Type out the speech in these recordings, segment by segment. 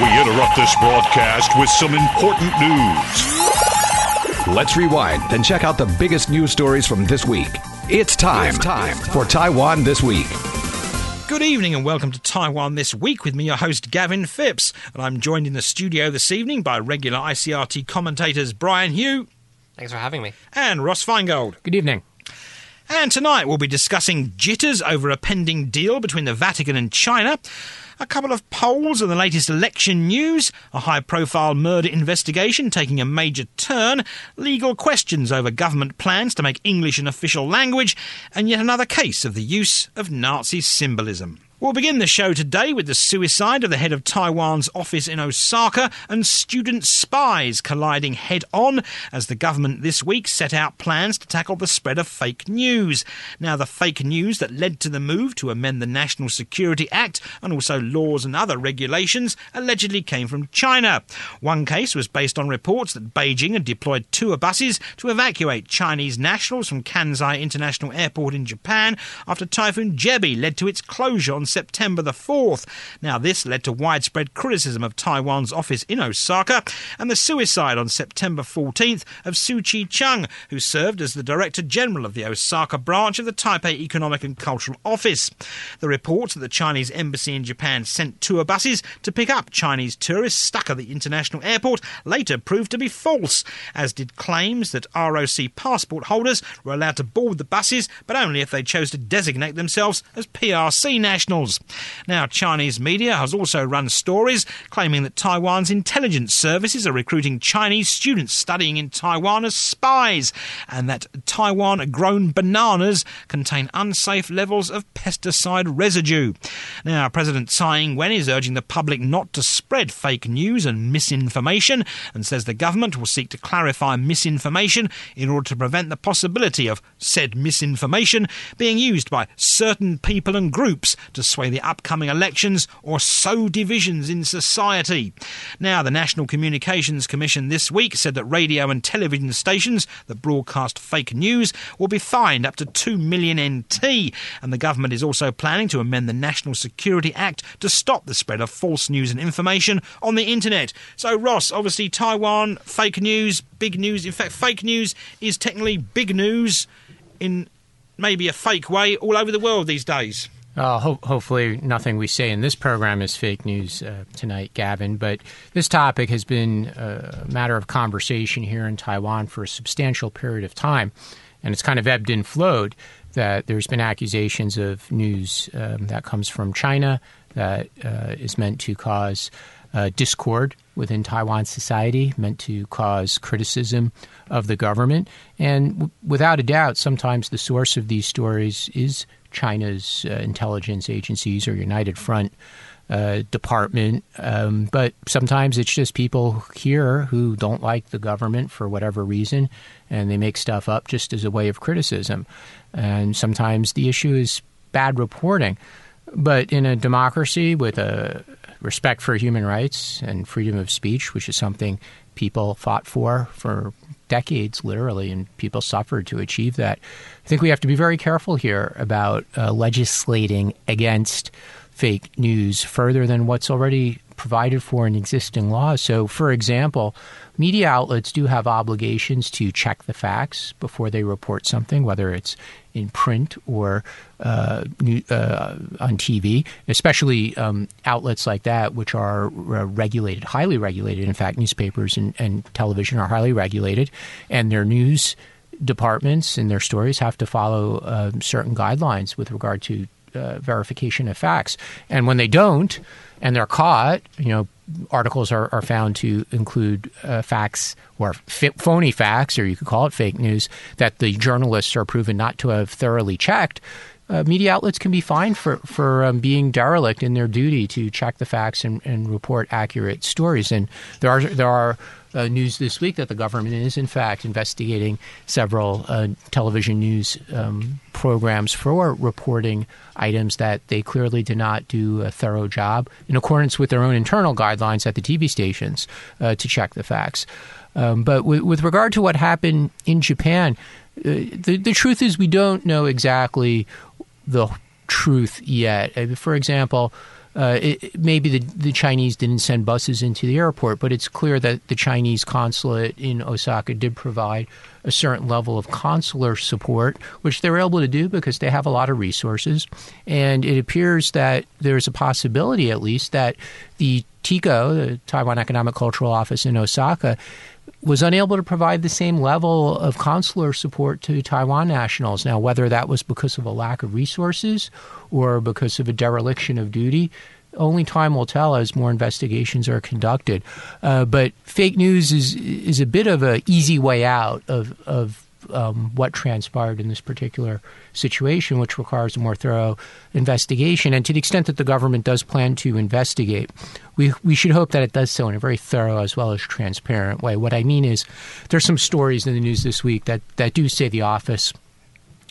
We interrupt this broadcast with some important news. Let's rewind and check out the biggest news stories from this week. It's time, it's time for Taiwan This Week. Good evening and welcome to Taiwan This Week with me, your host Gavin Phipps. And I'm joined in the studio this evening by regular ICRT commentators Brian Hioe. Thanks for having me. And Ross Feingold. Good evening. And tonight we'll be discussing jitters over a pending deal between the Vatican and China a couple of polls and the latest election news, a high profile murder investigation taking a major turn, legal questions over government plans to make English an official language, and yet another case of the use of Nazi symbolism. We'll begin the show today with the suicide of the head of Taiwan's office in Osaka and student spies colliding head on as the government this week set out plans to tackle the spread of fake news. Now, the fake news that led to the move to amend the National Security Act and also laws and other regulations allegedly came from China. One case was based on reports that Beijing had deployed tour buses to evacuate Chinese nationals from Kansai International Airport in Japan after Typhoon Jebi led to its closure on September the 4th. Now, this led to widespread criticism of Taiwan's office in Osaka and the suicide on September 14th of Su Chi Chung, who served as the Director General of the Osaka branch of the Taipei Economic and Cultural Office. The reports that the Chinese embassy in Japan sent tour buses to pick up Chinese tourists stuck at the international airport later proved to be false, as did claims that ROC passport holders were allowed to board the buses, but only if they chose to designate themselves as PRC nationals. Now, Chinese media has also run stories claiming that Taiwan's intelligence services are recruiting Chinese students studying in Taiwan as spies, and that Taiwan grown bananas contain unsafe levels of pesticide residue. Now, President Tsai Ing wen is urging the public not to spread fake news and misinformation and says the government will seek to clarify misinformation in order to prevent the possibility of said misinformation being used by certain people and groups to sway the upcoming elections or sow divisions in society. Now, the National Communications Commission this week said that radio and television stations that broadcast fake news will be fined up to 2 million NT, and the government is also planning to amend the National Security Act to stop the spread of false news and information on the internet. So, Ross, obviously, Taiwan, fake news, big news. In fact, fake news is technically big news in maybe a fake way all over the world these days. Uh, ho- hopefully, nothing we say in this program is fake news uh, tonight, Gavin. But this topic has been a matter of conversation here in Taiwan for a substantial period of time, and it's kind of ebbed and flowed. That there's been accusations of news um, that comes from China that uh, is meant to cause uh, discord within Taiwan society, meant to cause criticism of the government, and w- without a doubt, sometimes the source of these stories is China's uh, intelligence agencies or United Front uh, department. Um, but sometimes it's just people here who don't like the government for whatever reason, and they make stuff up just as a way of criticism. And sometimes the issue is bad reporting. But in a democracy with a respect for human rights and freedom of speech, which is something people fought for for decades, literally, and people suffered to achieve that. I think we have to be very careful here about uh, legislating against fake news further than what's already provided for in existing laws. So, for example, media outlets do have obligations to check the facts before they report something, whether it's in print or uh, uh, on TV, especially um, outlets like that, which are uh, regulated, highly regulated. In fact, newspapers and, and television are highly regulated, and their news departments and their stories have to follow uh, certain guidelines with regard to uh, verification of facts. And when they don't, and they're caught, you know, articles are, are found to include uh, facts or phony facts, or you could call it fake news, that the journalists are proven not to have thoroughly checked. Uh, media outlets can be fined for for um, being derelict in their duty to check the facts and, and report accurate stories. And there are there are uh, news this week that the government is, in fact, investigating several uh, television news um, programs for reporting items that they clearly did not do a thorough job in accordance with their own internal guidelines at the TV stations uh, to check the facts. Um, but w- with regard to what happened in Japan, uh, the, the truth is we don't know exactly the truth yet. Uh, for example, uh, it, maybe the, the Chinese didn't send buses into the airport, but it's clear that the Chinese consulate in Osaka did provide a certain level of consular support, which they're able to do because they have a lot of resources. And it appears that there's a possibility, at least, that the TICO, the Taiwan Economic Cultural Office in Osaka, was unable to provide the same level of consular support to Taiwan nationals. Now, whether that was because of a lack of resources or because of a dereliction of duty, only time will tell as more investigations are conducted. Uh, but fake news is is a bit of an easy way out of of um, what transpired in this particular situation, which requires a more thorough investigation. And to the extent that the government does plan to investigate, we we should hope that it does so in a very thorough as well as transparent way. What I mean is, there's some stories in the news this week that that do say the office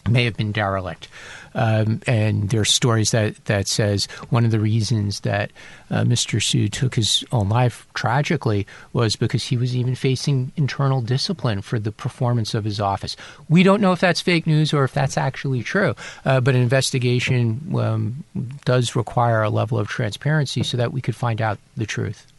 may have been derelict. Um, and there are stories that, that says one of the reasons that uh, Mr. Su took his own life tragically was because he was even facing internal discipline for the performance of his office. We don't know if that's fake news or if that's actually true, uh, but an investigation um, does require a level of transparency so that we could find out the truth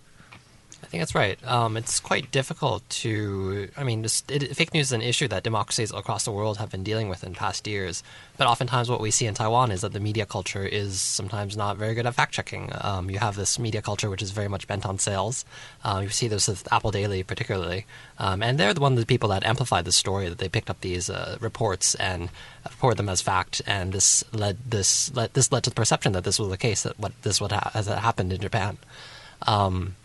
think that's right. Um, it's quite difficult to. I mean, this, it, fake news is an issue that democracies across the world have been dealing with in past years. But oftentimes, what we see in Taiwan is that the media culture is sometimes not very good at fact checking. Um, you have this media culture which is very much bent on sales. Um, you see this with Apple Daily, particularly, um, and they're the one of the people that amplified the story. That they picked up these uh, reports and reported them as fact, and this led this led, this led to the perception that this was the case that what this would ha- has happened in Japan. Um,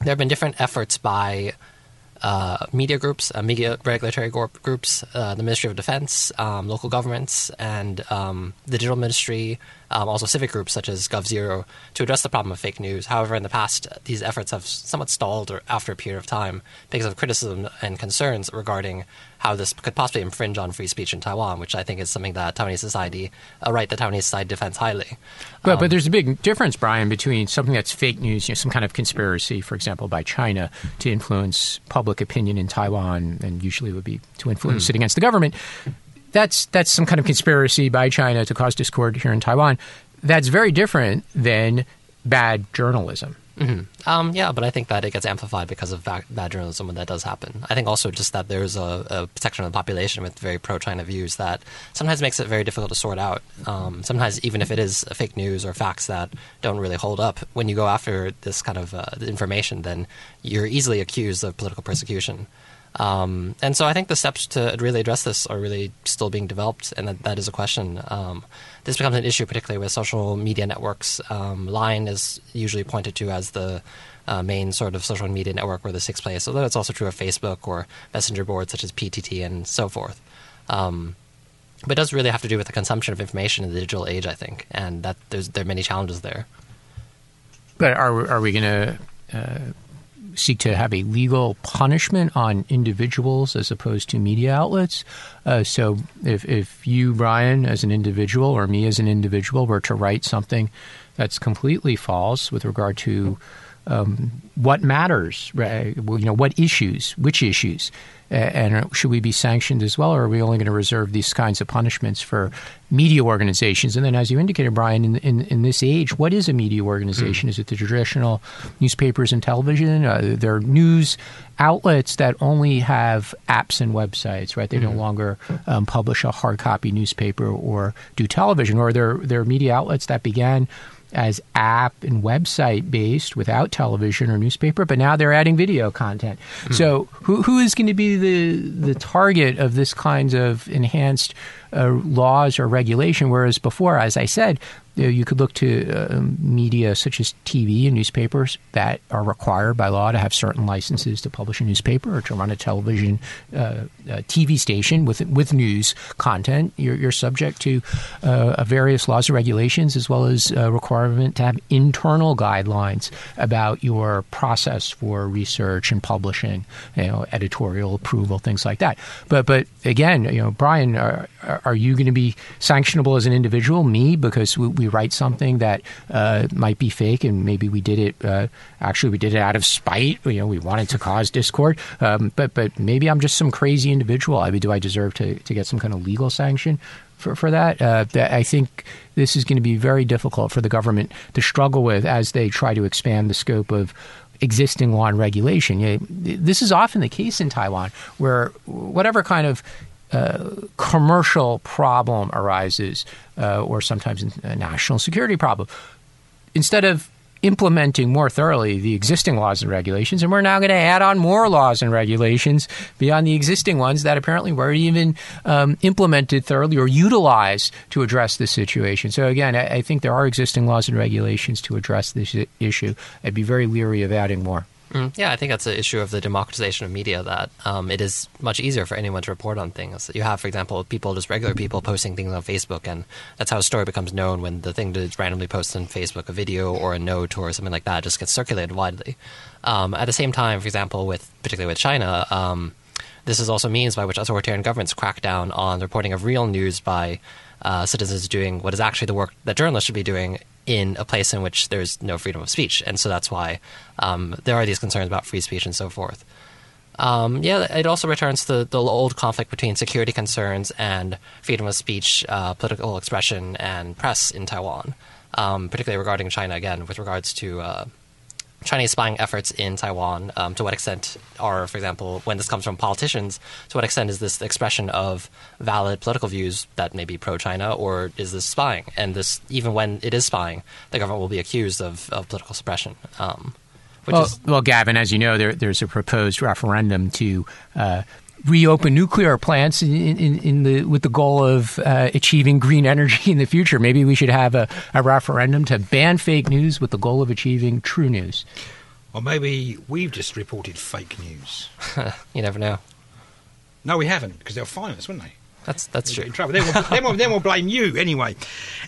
there have been different efforts by uh, media groups, uh, media regulatory groups, uh, the Ministry of Defense, um, local governments, and um, the digital ministry, um, also civic groups such as g0v, to address the problem of fake news. However, in the past, these efforts have somewhat stalled or after a period of time because of criticism and concerns regarding how this could possibly infringe on free speech in Taiwan, which I think is something that Taiwanese society, a right that Taiwanese society defends highly. But, um, but there's a big difference, Brian, between something that's fake news, you know, some kind of conspiracy, for example, by China to influence public opinion in Taiwan, and usually would be to influence mm. it against the government. That's that's some kind of conspiracy by China to cause discord here in Taiwan. That's very different than bad journalism. Mm-hmm. Um, yeah, but I think that it gets amplified because of bad, bad journalism when that does happen. I think also just that there's a, a section of the population with very pro-China views that sometimes makes it very difficult to sort out. Um, sometimes even if it is fake news or facts that don't really hold up, when you go after this kind of uh, information, then you're easily accused of political persecution. Um, and so I think the steps to really address this are really still being developed, and that, that is a question. Um, this becomes an issue, particularly with social media networks. Um, Line is usually pointed to as the uh, main sort of social media network where this takes place, although it's also true of Facebook or messenger boards such as PTT and so forth. Um, but it does really have to do with the consumption of information in the digital age, I think, and that there's there are many challenges there. But are are we going to uh, seek to have a legal punishment on individuals as opposed to media outlets. Uh, so if, if you, Brian, as an individual, or me as an individual, were to write something that's completely false with regard to um, what matters, right? you know, what issues, which issues, and should we be sanctioned as well, or are we only going to reserve these kinds of punishments for media organizations? And then, as you indicated, Brian, in in, in this age, what is a media organization? Mm. Is it the traditional newspapers and television? Uh, there are news outlets that only have apps and websites, right? They mm. no longer um, publish a hard copy newspaper or do television, or there there are media outlets that began as app and website based without television or newspaper, but now they're adding video content. Mm. So who who is going to be the the target of this kinds of enhanced uh, laws or regulation? Whereas before, as I said, you could look to uh, media such as TV and newspapers that are required by law to have certain licenses to publish a newspaper or to run a television uh, a TV station with with news content. You're, you're subject to uh, various laws and regulations as well as a requirement to have internal guidelines about your process for research and publishing, you know, editorial approval, things like that. But but again, you know, Brian, are, you going to be sanctionable as an individual? Me, because we, we write something that uh, might be fake, and maybe we did it. Uh, actually, we did it out of spite. You know, we wanted to cause discord. Um, but but maybe I'm just some crazy individual. I mean, do I deserve to to get some kind of legal sanction? For, for that, uh, I think this is going to be very difficult for the government to struggle with as they try to expand the scope of existing law and regulation. This is often the case in Taiwan, where whatever kind of uh, commercial problem arises, uh, or sometimes a national security problem, instead of implementing more thoroughly the existing laws and regulations, and we're now going to add on more laws and regulations beyond the existing ones that apparently weren't even um, implemented thoroughly or utilized to address this situation. So again, I, I think there are existing laws and regulations to address this issue. I'd be very leery of adding more. Mm, yeah, I think that's an issue of the democratization of media that um, it is much easier for anyone to report on things. You have, for example, people, just regular people posting things on Facebook, and that's how a story becomes known when the thing that's randomly posted on Facebook, a video or a note or something like that, just gets circulated widely. Um, at the same time, for example, with particularly with China, um, this is also means by which authoritarian governments crack down on reporting of real news by uh, citizens doing what is actually the work that journalists should be doing in a place in which there's no freedom of speech. And so that's why um, there are these concerns about free speech and so forth. Um, yeah, it also returns to the old conflict between security concerns and freedom of speech, uh, political expression, and press in Taiwan, um, particularly regarding China, again, with regards to uh, Chinese spying efforts in Taiwan? Um, to what extent are, for example, when this comes from politicians, to what extent is this the expression of valid political views that may be pro-China, or is this spying? And this, even when it is spying, the government will be accused of, of political suppression. Um, well, is, well, Gavin, as you know, there, there's a proposed referendum to uh, reopen nuclear plants in, in, in, the with the goal of uh, achieving green energy in the future. Maybe we should have a, a, referendum to ban fake news with the goal of achieving true news. Or maybe we've just reported fake news. you never know. No, we haven't, because they'll fine us, wouldn't they? That's that's true. In trouble. Then we'll, then, we'll, then we'll blame you anyway.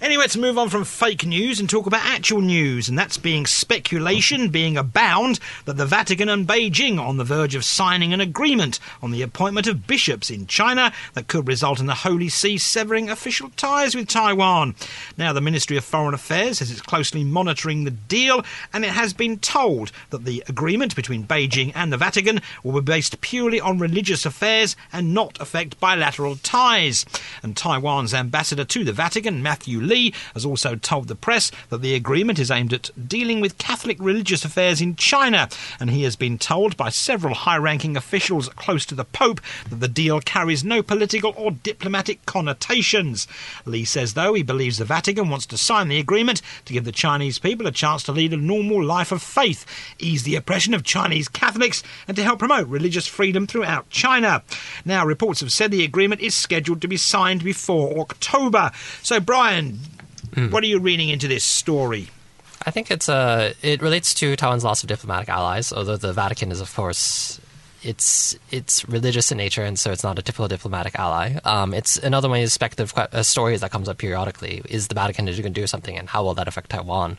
Anyway, let's move on from fake news and talk about actual news, and that's being speculation being abound that the Vatican and Beijing are on the verge of signing an agreement on the appointment of bishops in China that could result in the Holy See severing official ties with Taiwan. Now, the Ministry of Foreign Affairs says it's closely monitoring the deal, and it has been told that the agreement between Beijing and the Vatican will be based purely on religious affairs and not affect bilateral ties And Taiwan's ambassador to the Vatican, Matthew Lee, has also told the press that the agreement is aimed at dealing with Catholic religious affairs in China. And he has been told by several high ranking officials close to the Pope that the deal carries no political or diplomatic connotations. Lee says, though, he believes the Vatican wants to sign the agreement to give the Chinese people a chance to lead a normal life of faith, ease the oppression of Chinese Catholics, and to help promote religious freedom throughout China. Now, reports have said the agreement is scheduled to be signed before October. So, Brian, mm. what are you reading into this story? I think it's uh, it relates to Taiwan's loss of diplomatic allies, although the Vatican is, of course, it's it's religious in nature, and so it's not a typical diplomatic ally. Um, it's another one of the speculative uh, stories that comes up periodically. Is the Vatican going to do something, and how will that affect Taiwan?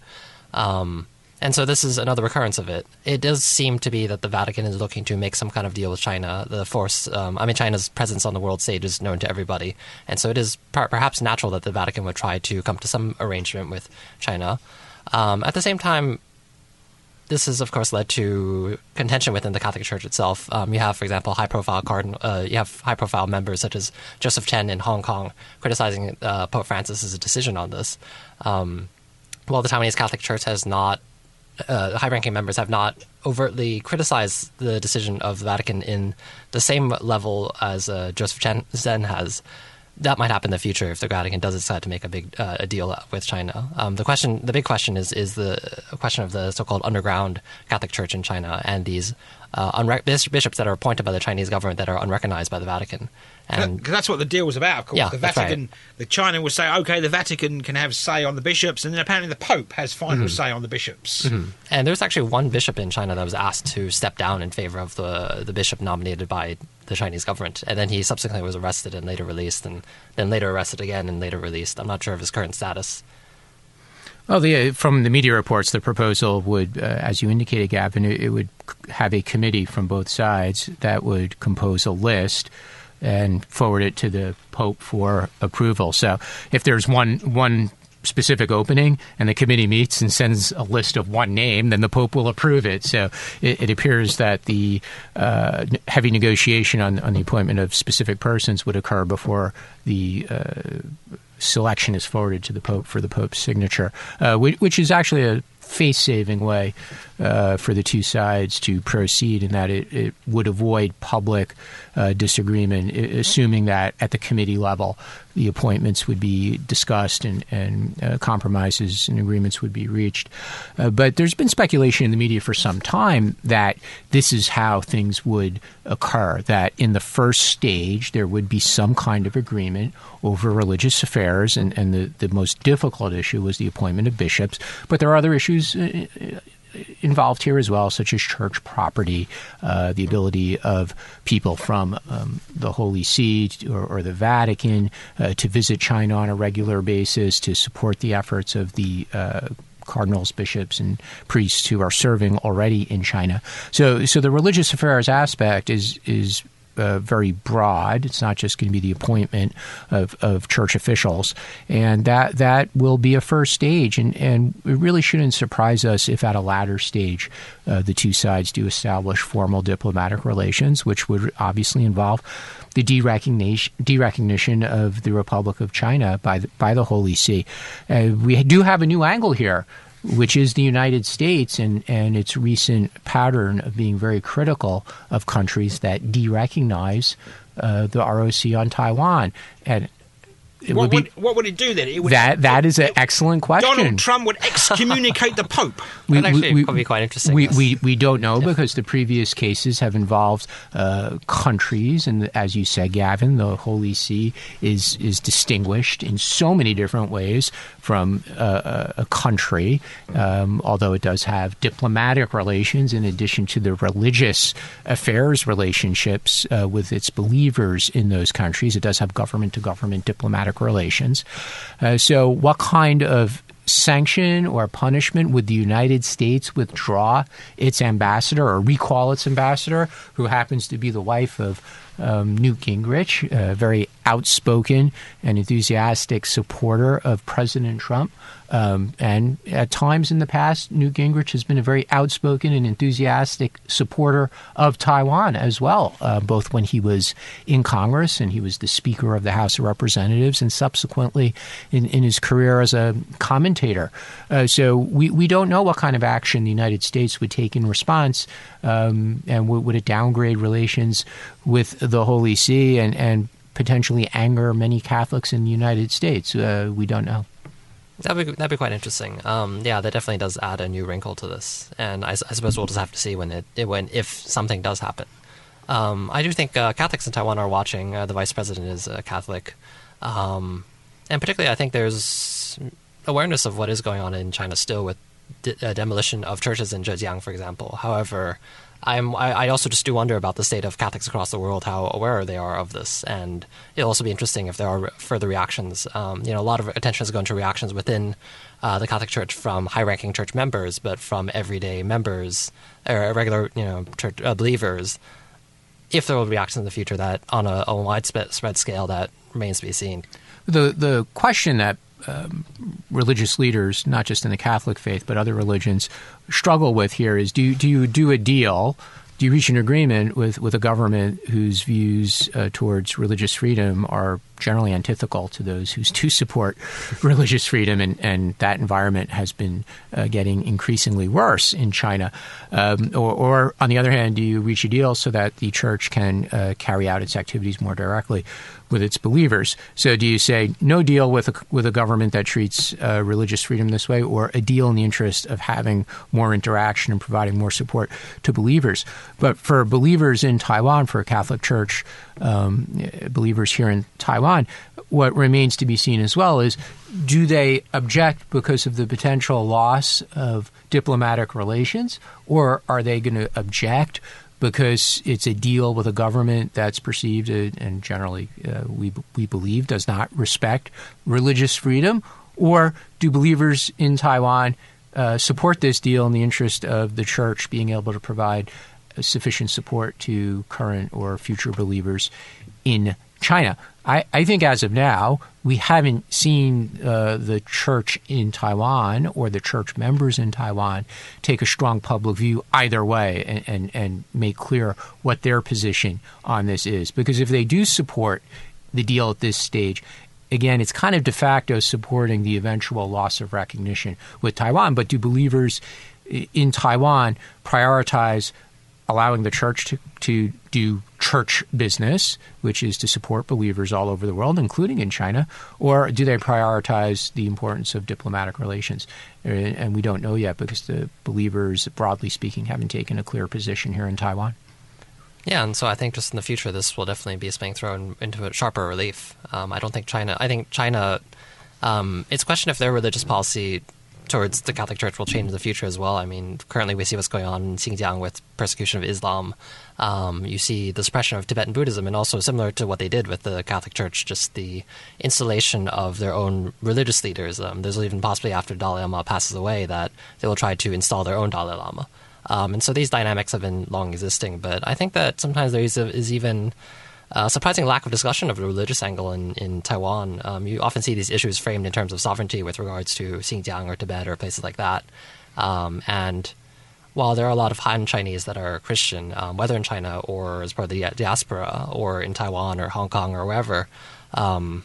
Um, and so this is another recurrence of it. It does seem to be that the Vatican is looking to make some kind of deal with China. The force, um, I mean, China's presence on the world stage is known to everybody, and so it is per- perhaps natural that the Vatican would try to come to some arrangement with China. Um, at the same time, this has, of course, led to contention within the Catholic Church itself. Um, you have, for example, high-profile cardinal, uh, you have high-profile members such as Joseph Chen in Hong Kong criticizing uh, Pope Francis's decision on this. Um, while the Taiwanese Catholic Church has not uh, high-ranking members have not overtly criticized the decision of the Vatican in the same level as uh, Joseph Chen has. That might happen in the future if the Vatican does decide to make a big uh, a deal with China. Um, the question, the big question, is is the question of the so-called underground Catholic Church in China and these uh, unre- bishops that are appointed by the Chinese government that are unrecognized by the Vatican. And because that's what the deal was about, of course. Yeah, the Vatican, right. the China would say, okay, the Vatican can have say on the bishops, and then apparently the Pope has final mm-hmm. say on the bishops. Mm-hmm. And there's actually one bishop in China that was asked to step down in favor of the the bishop nominated by the Chinese government, and then he subsequently was arrested and later released, and then later arrested again and later released. I'm not sure of his current status. Well, the, from the media reports, the proposal would, uh, as you indicated, Gavin, it, it, would have a committee from both sides that would compose a list and forward it to the Pope for approval. So, if there's one one specific opening and the committee meets and sends a list of one name, then the Pope will approve it. So it, it appears that the uh, heavy negotiation on, on the appointment of specific persons would occur before the uh, selection is forwarded to the Pope for the Pope's signature, uh, which, which, is actually a face saving way uh, for the two sides to proceed in that it, it would avoid public uh, disagreement, assuming that at the committee level the appointments would be discussed and, and uh, compromises and agreements would be reached. Uh, but there's been speculation in the media for some time that this is how things would occur, that in the first stage there would be some kind of agreement over religious affairs, and, and the, the most difficult issue was the appointment of bishops. But there are other issues uh, involved here as well, such as church property, uh, the ability of people from um, the Holy See or, or the Vatican uh, to visit China on a regular basis to support the efforts of the uh, cardinals, bishops, and priests who are serving already in China. So, so the religious affairs aspect is is uh, very broad. It's not just going to be the appointment of, of church officials, and that that will be a first stage. And, and it really shouldn't surprise us if at a latter stage uh, the two sides do establish formal diplomatic relations, which would obviously involve the derecognition, derecognition of the Republic of China by the, by the Holy See. Uh, we do have a new angle here which is the United States and, and its recent pattern of being very critical of countries that de-recognize uh, the ROC on Taiwan. And it what would, be, what would it do then? It would, that that is an excellent question. Donald Trump would excommunicate the Pope. We, that actually we, probably quite interesting. We, we, we don't know because the previous cases have involved uh, countries, and as you said, Gavin, the Holy See is is distinguished in so many different ways from uh, a country, um, although it does have diplomatic relations in addition to the religious affairs relationships uh, with its believers in those countries. It does have government to government diplomatic relations. Uh, so, what kind of sanction or punishment would the United States withdraw its ambassador or recall its ambassador, who happens to be the wife of um, Newt Gingrich, a very outspoken and enthusiastic supporter of President Trump? Um, and at times in the past, Newt Gingrich has been a very outspoken and enthusiastic supporter of Taiwan as well, uh, both when he was in Congress and he was the Speaker of the House of Representatives, and subsequently in, in his career as a commentator. Uh, so we, we don't know what kind of action the United States would take in response, um, and w- would it downgrade relations with the Holy See and, and potentially anger many Catholics in the United States? Uh, we don't know. That'd be that'd be quite interesting. Um, yeah, that definitely does add a new wrinkle to this, and I, I suppose we'll just have to see when it, when if something does happen. Um, I do think uh, Catholics in Taiwan are watching. Uh, the vice president is a Catholic, um, and particularly I think there's awareness of what is going on in China still with de- uh, demolition of churches in Zhejiang, for example. However, I'm, I, I, also just do wonder about the state of Catholics across the world, how aware they are of this, and it'll also be interesting if there are further reactions. Um, you know, a lot of attention is going to reactions within uh, the Catholic Church from high-ranking church members, but from everyday members or regular, you know, church uh, believers. If there will be reactions in the future that, on a, a widespread scale, that remains to be seen. The the question that um, religious leaders, not just in the Catholic faith but other religions, struggle with here is do you, do you do a deal? Do you reach an agreement with, with a government whose views uh, towards religious freedom are generally antithetical to those who do support religious freedom, and, and that environment has been uh, getting increasingly worse in China. Um, or, or, on the other hand, do you reach a deal so that the church can uh, carry out its activities more directly with its believers? So, do you say no deal with a, with a government that treats uh, religious freedom this way, or a deal in the interest of having more interaction and providing more support to believers? But for believers in Taiwan, for a Catholic Church, um, believers here in Taiwan. What remains to be seen as well is do they object because of the potential loss of diplomatic relations, or are they going to object because it's a deal with a government that's perceived uh, and generally uh, we we believe does not respect religious freedom, or do believers in Taiwan uh, support this deal in the interest of the church being able to provide sufficient support to current or future believers in China. I, I think as of now, we haven't seen uh, the church in Taiwan or the church members in Taiwan take a strong public view either way and, and, and make clear what their position on this is. Because if they do support the deal at this stage, again, it's kind of de facto supporting the eventual loss of recognition with Taiwan. But do believers in Taiwan prioritize allowing the church to, to do church business, which is to support believers all over the world, including in China, or do they prioritize the importance of diplomatic relations? And we don't know yet because the believers, broadly speaking, haven't taken a clear position here in Taiwan. Yeah, and so I think just in the future, this will definitely be being thrown into a sharper relief. Um, I don't think China. I think China. Um, it's a question if their religious policy towards the Catholic Church will change in the future as well. I mean, currently we see what's going on in Xinjiang with persecution of Islam. Um, you see the suppression of Tibetan Buddhism, and also similar to what they did with the Catholic Church, just the installation of their own religious leaders. Um, there's even possibly after Dalai Lama passes away that they will try to install their own Dalai Lama. Um, and so these dynamics have been long existing, but I think that sometimes there is, is even a surprising lack of discussion of the religious angle in, in Taiwan. Um, you often see these issues framed in terms of sovereignty with regards to Xinjiang or Tibet or places like that. Um, and while there are a lot of Han Chinese that are Christian, um, whether in China or as part of the diaspora or in Taiwan or Hong Kong or wherever, um,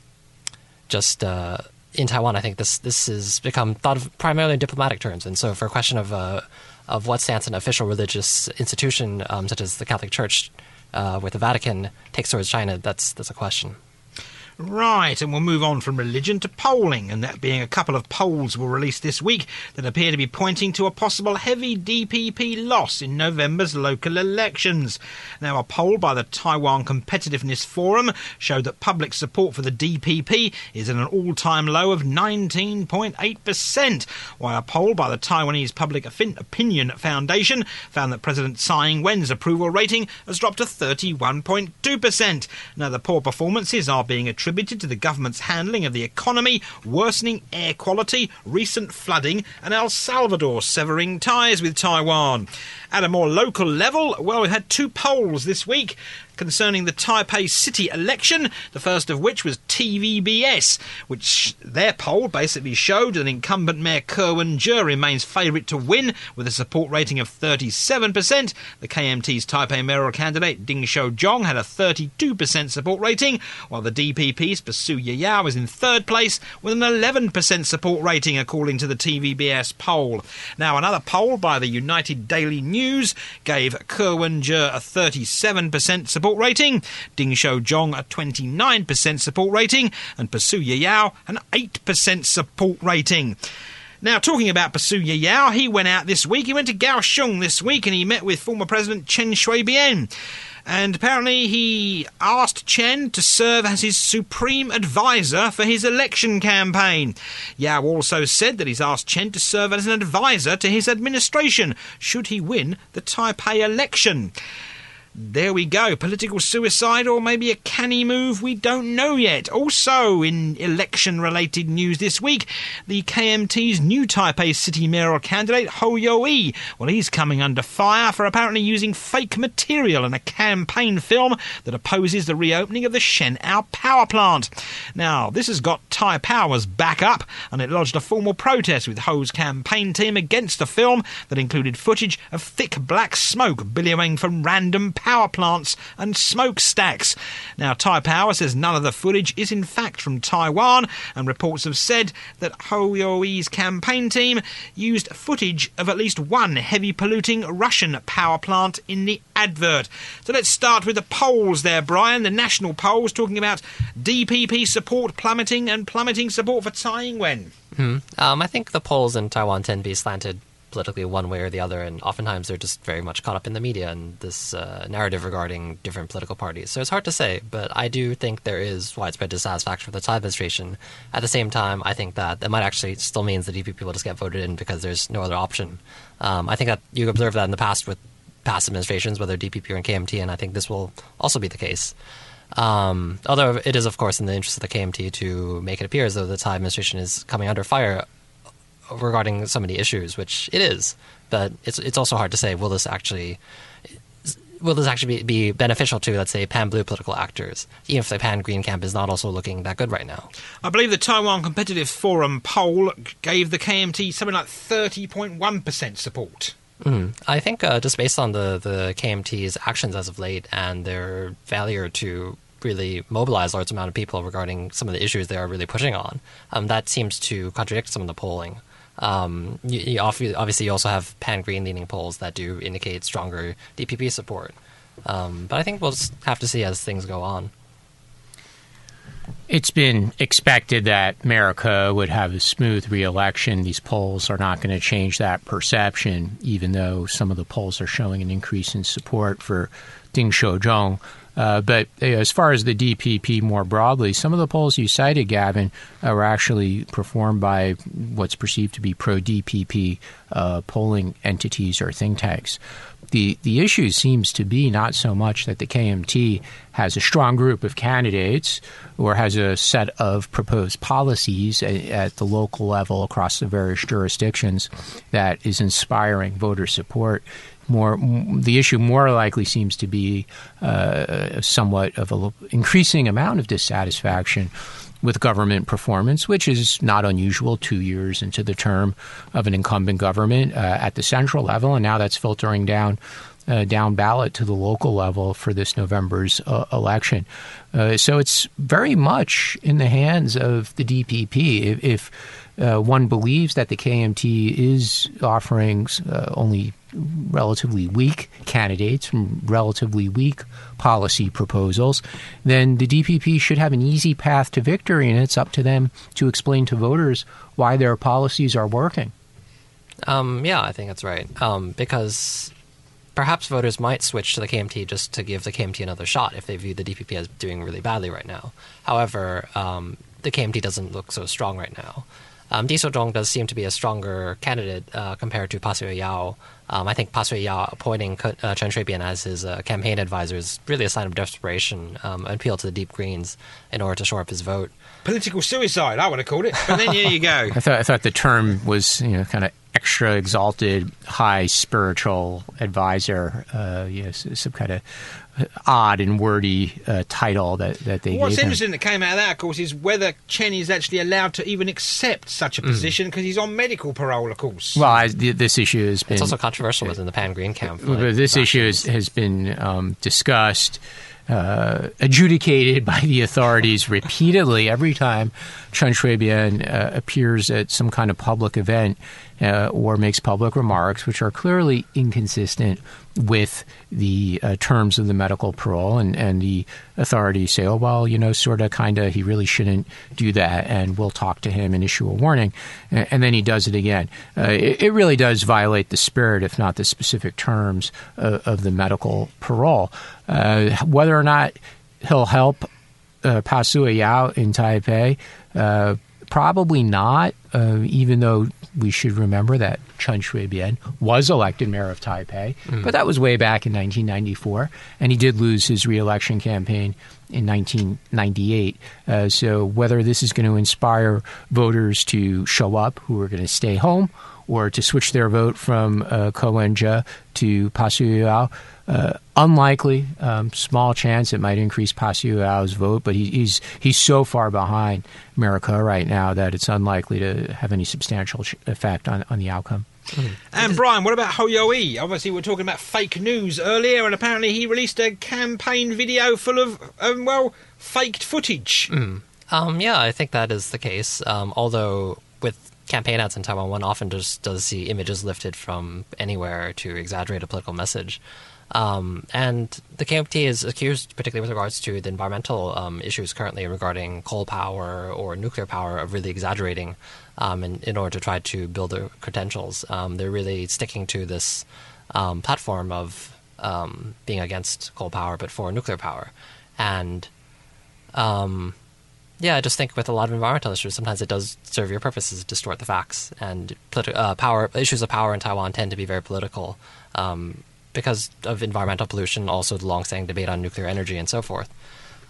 just uh, in Taiwan, I think this this has become thought of primarily in diplomatic terms. And so, for a question of uh, of what stance an official religious institution um, such as the Catholic Church uh, with the Vatican takes towards China, that's that's a question. Right, and we'll move on from religion to polling, and that being a couple of polls were released this week that appear to be pointing to a possible heavy DPP loss in November's local elections. Now, a poll by the Taiwan Competitiveness Forum showed that public support for the DPP is at an all time low of 19.8%, while a poll by the Taiwanese Public Opinion Foundation found that President Tsai Ing wen's approval rating has dropped to 31.2%. Now, the poor performances are being attributed attributed to the government's handling of the economy, worsening air quality, recent flooding, and El Salvador severing ties with Taiwan. At a more local level, well, we had two polls this week concerning the Taipei city election, the first of which was TVBS, which their poll basically showed that incumbent Mayor Ko Wen-je remains favourite to win with a support rating of 37%. The KMT's Taipei mayoral candidate Ding Shou-zhong had a 32% support rating, while the DPP's Pasuya Yao was in third place with an 11% support rating according to the TVBS poll. Now, another poll by the United Daily News gave Ko Wen-je a 37% support support rating, Ding Shou-zhong a 29% support rating, and Pasuya Yao an 8% support rating. Now, talking about Pasuya Yao, he went out this week. He went to Kaohsiung this week and he met with former President Chen Shui-bian. And apparently, he asked Chen to serve as his supreme advisor for his election campaign. Yao also said that he's asked Chen to serve as an advisor to his administration should he win the Taipei election. There we go. Political suicide or maybe a canny move, we don't know yet. Also, in election related news this week, the KMT's new Taipei City mayoral candidate, Hou Yu-ih. Well, he's coming under fire for apparently using fake material in a campaign film that opposes the reopening of the Shenao power plant. Now, this has got Taipower's back up, and it lodged a formal protest with Hou's campaign team against the film that included footage of thick black smoke billowing from random power plants and smokestacks. Now, Taipower says none of the footage is in fact from Taiwan, and reports have said that Hou Yu-ih's campaign team used footage of at least one heavy polluting Russian power plant in the advert. So let's start with the polls there, Brian. The national polls talking about DPP support plummeting and plummeting support for Tsai Ing-wen. Hmm. Um, I think the polls in Taiwan tend to be slanted politically one way or the other, and oftentimes they're just very much caught up in the media and this uh, narrative regarding different political parties. So it's hard to say, but I do think there is widespread dissatisfaction with the Tsai administration. At the same time, I think that that might actually still means the DPP will just get voted in because there's no other option. Um, I think that you observed that in the past with past administrations, whether DPP or KMT, and I think this will also be the case. Um, although it is, of course, in the interest of the KMT to make it appear as though the Tsai administration is coming under fire regarding so many issues, which it is. But it's it's also hard to say will this actually will this actually be, be beneficial to, let's say, pan blue political actors, even if the pan green camp is not also looking that good right now? I believe the Taiwan Competitive Forum poll gave the KMT something like 30.1% support. Mm. I think uh, just based on the, the KMT's actions as of late and their failure to really mobilize large amount of people regarding some of the issues they are really pushing on, um, that seems to contradict some of the polling. Um, you, you obviously, you also have pan green leaning polls that do indicate stronger DPP support. Um, but I think we'll just have to see as things go on. It's been expected that Mayor Ko would have a smooth reelection. These polls are not going to change that perception, even though some of the polls are showing an increase in support for Ding Shou-zhong. Uh, but as far as the DPP more broadly, some of the polls you cited, Gavin, are actually performed by what's perceived to be pro DPP uh, polling entities or think tanks. The, the issue seems to be not so much that the KMT has a strong group of candidates or has a set of proposed policies at the local level across the various jurisdictions that is inspiring voter support more the issue more likely seems to be uh, somewhat of an increasing amount of dissatisfaction with government performance, which is not unusual two years into the term of an incumbent government uh, at the central level, and now that's filtering down. Uh, down ballot to the local level for this November's uh, election. Uh, so it's very much in the hands of the DPP. If, if uh, one believes that the KMT is offering uh, only relatively weak candidates from relatively weak policy proposals, then the DPP should have an easy path to victory, and it's up to them to explain to voters why their policies are working. Um, yeah, I think that's right. Um, because perhaps voters might switch to the KMT just to give the KMT another shot if they view the DPP as doing really badly right now. However, um, the KMT doesn't look so strong right now. Um, Ding Shou-zhong does seem to be a stronger candidate uh, compared to Pasuya Yao. Um, I think Pasuya Yao appointing uh, Chen Shui-bian as his uh, campaign advisor is really a sign of desperation, um, appeal to the deep greens in order to shore up his vote. Political suicide, I would have called it. But then here you go. I thought I thought the term was you know kind of extra exalted, high spiritual advisor. Uh, yes, some kind of odd and wordy uh, title that, that they What's gave interesting him. that came out of that, of course, is whether Chen is actually allowed to even accept such a Hmm. position because he's on medical parole, of course. Well, I, th- this issue has been It's also controversial within the Pan Green camp. But like, this issue has, has been um, discussed, uh, adjudicated by the authorities repeatedly every time Chen Shui-bian uh, appears at some kind of public event uh, or makes public remarks, which are clearly inconsistent with the uh, terms of the medical parole, and, and the authorities say, oh, well, you know, sort of, kind of, he really shouldn't do that, and we'll talk to him and issue a warning. And, and then he does it again. Uh, it, it, really does violate the spirit, if not the specific terms, uh, of the medical parole. Uh, whether or not he'll help uh, Pasuya Yao in Taipei, uh, probably not, uh, even though we should remember that Chen Shui-bian was elected mayor of Taipei, mm. but that was way back in 1994, and he did lose his reelection campaign in 1998. Uh, so whether this is going to inspire voters to show up who are going to stay home or to switch their vote from uh, Ko Wen-je to Pa uh, unlikely. Um, small chance it might increase Pa vote, but he, he's he's so far behind Mayor Ko right now that it's unlikely to have any substantial effect on, on the outcome. Mm. And Brian, what about Hou Yu-ih? Obviously, we are talking about fake news earlier, and apparently he released a campaign video full of um, well faked footage. Mm. Um, yeah, I think that is the case. Um, although with campaign ads in Taiwan, one often just does see images lifted from anywhere to exaggerate a political message. Um, and the KMT is accused, particularly with regards to the environmental um, issues currently regarding coal power or nuclear power, of really exaggerating um, in, in, order to try to build their credentials. Um, they're really sticking to this um, platform of um, being against coal power but for nuclear power. And yeah, I just think with a lot of environmental issues, sometimes it does serve your purposes to distort the facts. And politi- uh, power issues of power in Taiwan tend to be very political because of environmental pollution, also the long-standing debate on nuclear energy and so forth.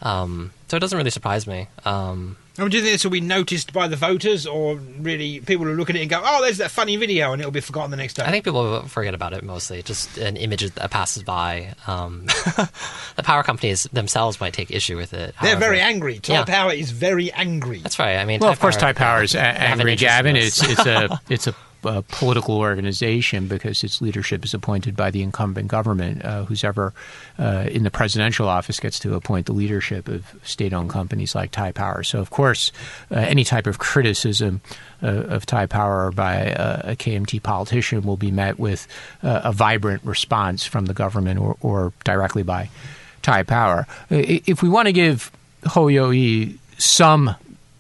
Um, so it doesn't really surprise me. Um, I mean, do you think this will be noticed by the voters, or really people will look at it and go, "Oh, there's that funny video," and it'll be forgotten the next day? I think people will forget about it mostly. Just an image that passes by. Um, the power companies themselves might take issue with it. They're however. very angry. Tide Yeah. Power is very angry. That's right. I mean, Well, of course, Tide Thai Power is a- angry, Gavin. It's it's a it's a, uh political organization because its leadership is appointed by the incumbent government. Uh, who's ever uh, in the presidential office gets to appoint the leadership of state-owned companies like Taipower. So, of course, uh, any type of criticism uh, of Taipower by a, a KMT politician will be met with uh, a vibrant response from the government or, or directly by Taipower. If we want to give Hou Yu-ih some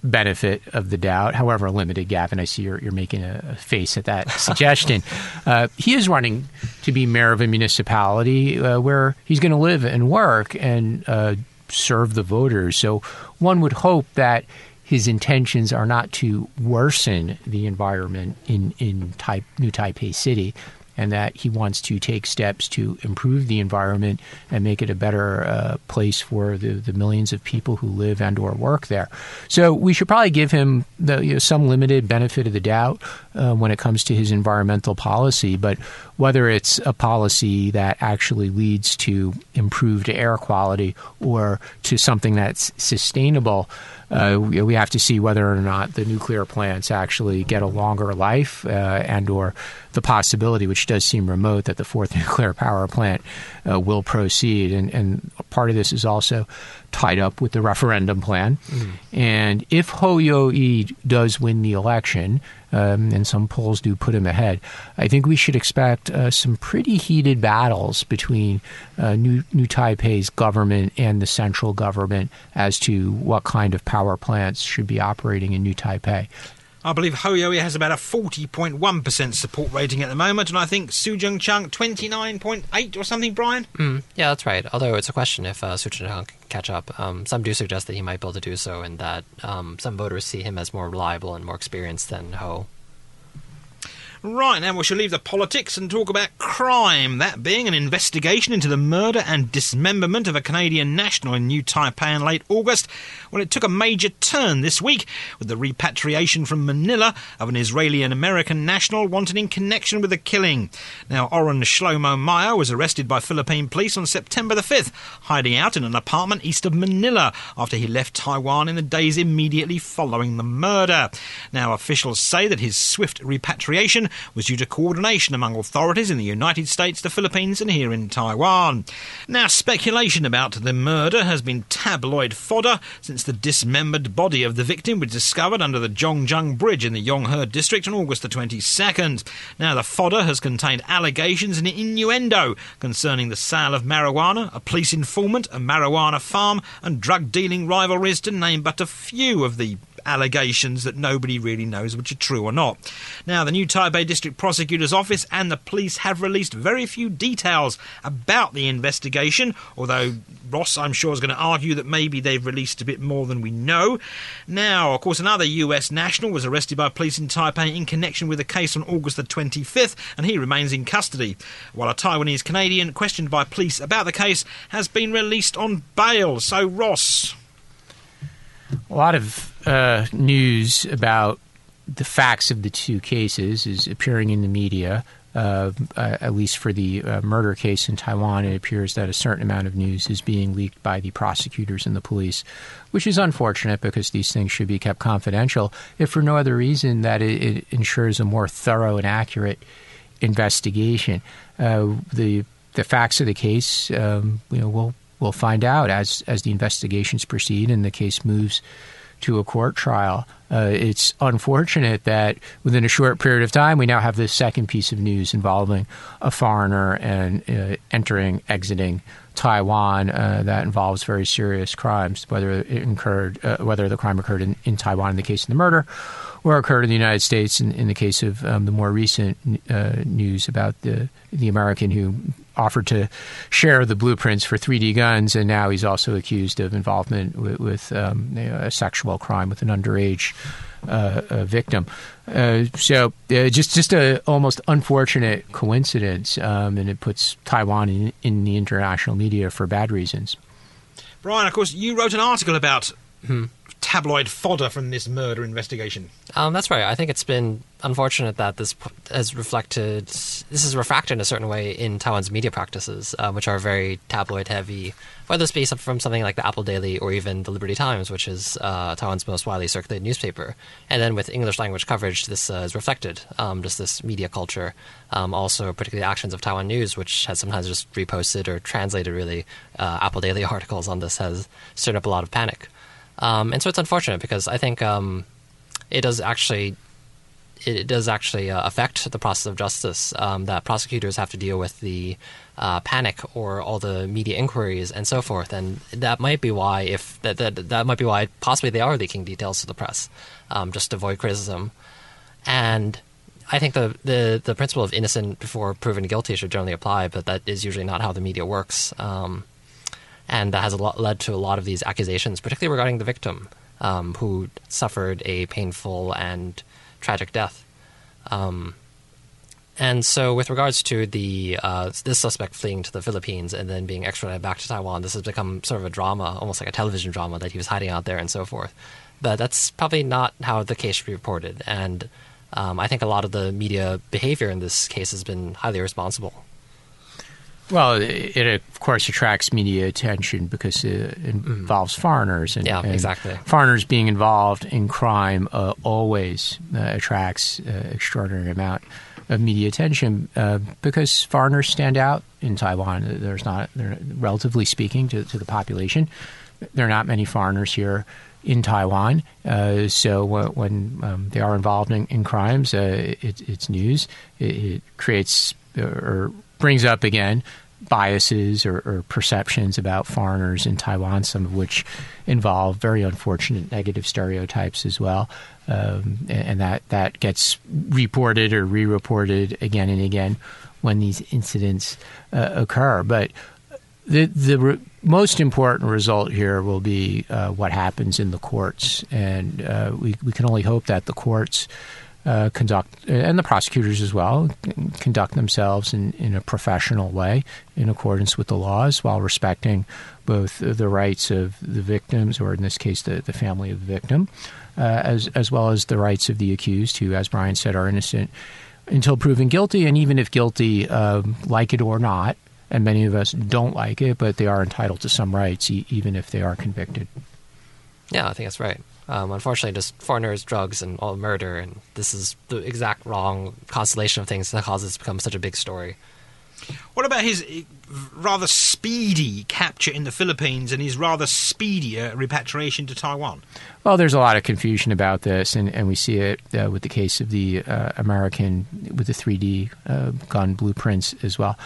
benefit of the doubt, however limited, Gavin, I see you're, you're making a, face at that suggestion. Uh, he is running to be mayor of a municipality uh, where he's going to live and work and uh, serve the voters. So one would hope that his intentions are not to worsen the environment in, in Tai- New Taipei City and that he wants to take steps to improve the environment and make it a better uh, place for the, the millions of people who live and or work there. So we should probably give him the, you know, some limited benefit of the doubt uh, when it comes to his environmental policy. But whether it's a policy that actually leads to improved air quality or to something that's sustainable, uh, we have to see whether or not the nuclear plants actually get a longer life uh, and or the possibility, which does seem remote, that the fourth nuclear power plant uh, will proceed. And, and part of this is also tied up with the referendum plan. And if Hou Yu-ih does win the election, um, and some polls do put him ahead, I think we should expect uh, some pretty heated battles between uh, New, New Taipei's government and the central government as to what kind of power plants should be operating in New Taipei. I believe Hou Yu-ih has about a 40.1% support rating at the moment, and I think Su Tseng-chang 29.8 or something, Brian? Mm, yeah, that's right. Although it's a question if uh, Su Cheng can catch up. Um, some do suggest that he might be able to do so, and that um, some voters see him as more reliable and more experienced than Hou. Right, now we shall leave the politics and talk about crime. That being an investigation into the murder and dismemberment of a Canadian national in New Taipei in late August. Well, it took a major turn this week with the repatriation from Manila of an Israeli and American national wanted in connection with the killing. Now, Oren Shlomo Meyer was arrested by Philippine police on September the 5th, hiding out in an apartment east of Manila after he left Taiwan in the days immediately following the murder. Now, officials say that his swift repatriation was due to coordination among authorities in the United States, the Philippines, and here in Taiwan. Now, speculation about the murder has been tabloid fodder since the dismembered body of the victim was discovered under the Zhongzheng Bridge in the Yonghe district on August the 22nd. Now, the fodder has contained allegations and innuendo concerning the sale of marijuana, a police informant, a marijuana farm, and drug dealing rivalries, to name but a few of the allegations that nobody really knows which are true or not. Now, the new Taipei District Prosecutor's Office and the police have released very few details about the investigation, although Ross, I'm sure, is going to argue that maybe they've released a bit more than we know. Now, of course, another US national was arrested by police in Taipei in connection with a case on August the 25th, and he remains in custody, while a Taiwanese Canadian, questioned by police about the case, has been released on bail. So, Ross. A lot of uh, news about the facts of the two cases is appearing in the media. Uh, uh, at least for the uh, murder case in Taiwan, it appears that a certain amount of news is being leaked by the prosecutors and the police, which is unfortunate because these things should be kept confidential, if for no other reason that it, it ensures a more thorough and accurate investigation. Uh, the the facts of the case, um, you know, we'll we'll find out as as the investigations proceed and the case moves to a court trial. Uh, it's unfortunate that within a short period of time, we now have this second piece of news involving a foreigner and uh, entering, exiting Taiwan uh, that involves very serious crimes, whether it incurred, uh, whether the crime occurred in, in Taiwan in the case of the murder, or occurred in the United States in, in the case of um, the more recent uh, news about the the American who offered to share the blueprints for 3D guns, and now he's also accused of involvement with, with um, a sexual crime with an underage uh, uh, victim. Uh, so uh, just just a almost unfortunate coincidence, um, and it puts Taiwan in, in the international media for bad reasons. Brian, of course, you wrote an article about tabloid fodder from this murder investigation. Um, that's right. I think it's been unfortunate that this has reflected, this is refracted in a certain way in Taiwan's media practices, uh, which are very tabloid heavy, whether it's based from something like the Apple Daily or even the Liberty Times, which is uh, Taiwan's most widely circulated newspaper. And then with English language coverage, this uh, is reflected, um, just this media culture. Um, also, particularly actions of Taiwan News, which has sometimes just reposted or translated really uh, Apple Daily articles on this, has stirred up a lot of panic. Um, and so it's unfortunate because I think um, it does actually it does actually uh, affect the process of justice um, that prosecutors have to deal with the uh, panic or all the media inquiries and so forth, and that might be why if that that, that might be why possibly they are leaking details to the press um, just to avoid criticism, and. I think the, the, the principle of innocent before proven guilty should generally apply, but that is usually not how the media works. Um, and that has lot, led to a lot of these accusations, particularly regarding the victim, um, who suffered a painful and tragic death. Um, and so, with regards to the uh, this suspect fleeing to the Philippines and then being extradited back to Taiwan, this has become sort of a drama, almost like a television drama that he was hiding out there and so forth. But that's probably not how the case should be reported. And um, I think a lot of the media behavior in this case has been highly irresponsible. Well, it, it of course attracts media attention because it involves foreigners, and, Yeah, and exactly. Foreigners being involved in crime uh, always uh, attracts uh, extraordinary amount of media attention uh, because foreigners stand out in Taiwan. There's not, relatively speaking, to, to the population, there are not many foreigners here in Taiwan. Uh, so when, when um, they are involved in, in crimes, uh, it, it's news. It, it creates or brings up again biases or, or perceptions about foreigners in Taiwan, some of which involve very unfortunate negative stereotypes as well. Um, and, and that, that gets reported or re reported again and again when these incidents uh, occur. But the the re- most important result here will be uh, what happens in the courts, and uh, we we can only hope that the courts uh, conduct and the prosecutors as well conduct themselves in, in a professional way in accordance with the laws while respecting both the rights of the victims, or in this case, the, the family of the victim, uh, as as well as the rights of the accused, who, as Brian said, are innocent until proven guilty, and even if guilty, um, like it or not, and many of us don't like it, but they are entitled to some rights, e- even if they are convicted. Yeah, I think that's right. Um, unfortunately, just foreigners, drugs, and all murder, and this is the exact wrong constellation of things that causes it to become such a big story. What about his eh, rather speedy capture in the Philippines and his rather speedier repatriation to Taiwan? Well, there's a lot of confusion about this, and, and we see it uh, with the case of the uh, American with the 3D uh, gun blueprints as well.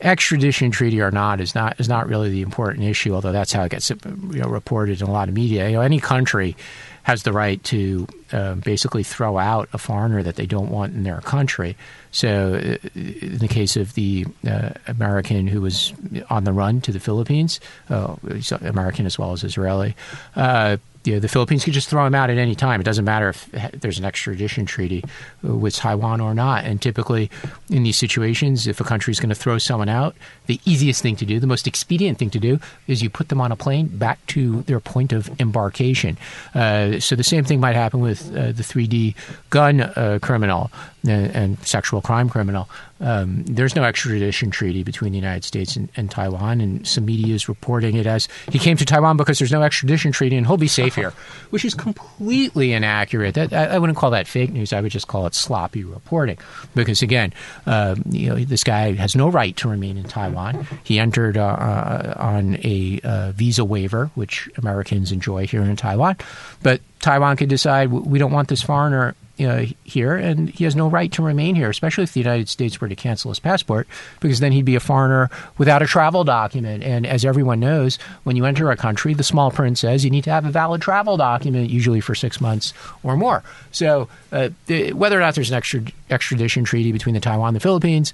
Extradition treaty or not is not is not really the important issue, although that's how it gets you know, reported in a lot of media. You know, any country has the right to uh, basically throw out a foreigner that they don't want in their country. So, uh, in the case of the uh, American who was on the run to the Philippines, uh, American as well as Israeli, uh, you know, the Philippines could just throw him out at any time. It doesn't matter if there's an extradition treaty with Taiwan or not. And typically, in these situations, if a country is going to throw someone out, the easiest thing to do, the most expedient thing to do, is you put them on a plane back to their point of embarkation. Uh, so the same thing might happen with uh, the 3D gun uh, criminal and, and, sexual crime criminal. Um, there's no extradition treaty between the United States and, and, Taiwan, and some media is reporting it as he came to Taiwan because there's no extradition treaty and he'll be safe here, which is completely inaccurate. That, I, I, wouldn't call that fake news. I would just call it sloppy reporting, because again, um, you know, this guy has no right to remain in Taiwan. He entered uh, uh, on a uh, visa waiver, which Americans enjoy here in Taiwan, but Taiwan could decide we don't want this foreigner uh, here, and he has no right to remain here, especially if the United States were to cancel his passport, because then he'd be a foreigner without a travel document. And as everyone knows, when you enter a country, the small print says you need to have a valid travel document, usually for six months or more. So, uh, the, whether or not there's an extra, extradition treaty between the Taiwan and the Philippines,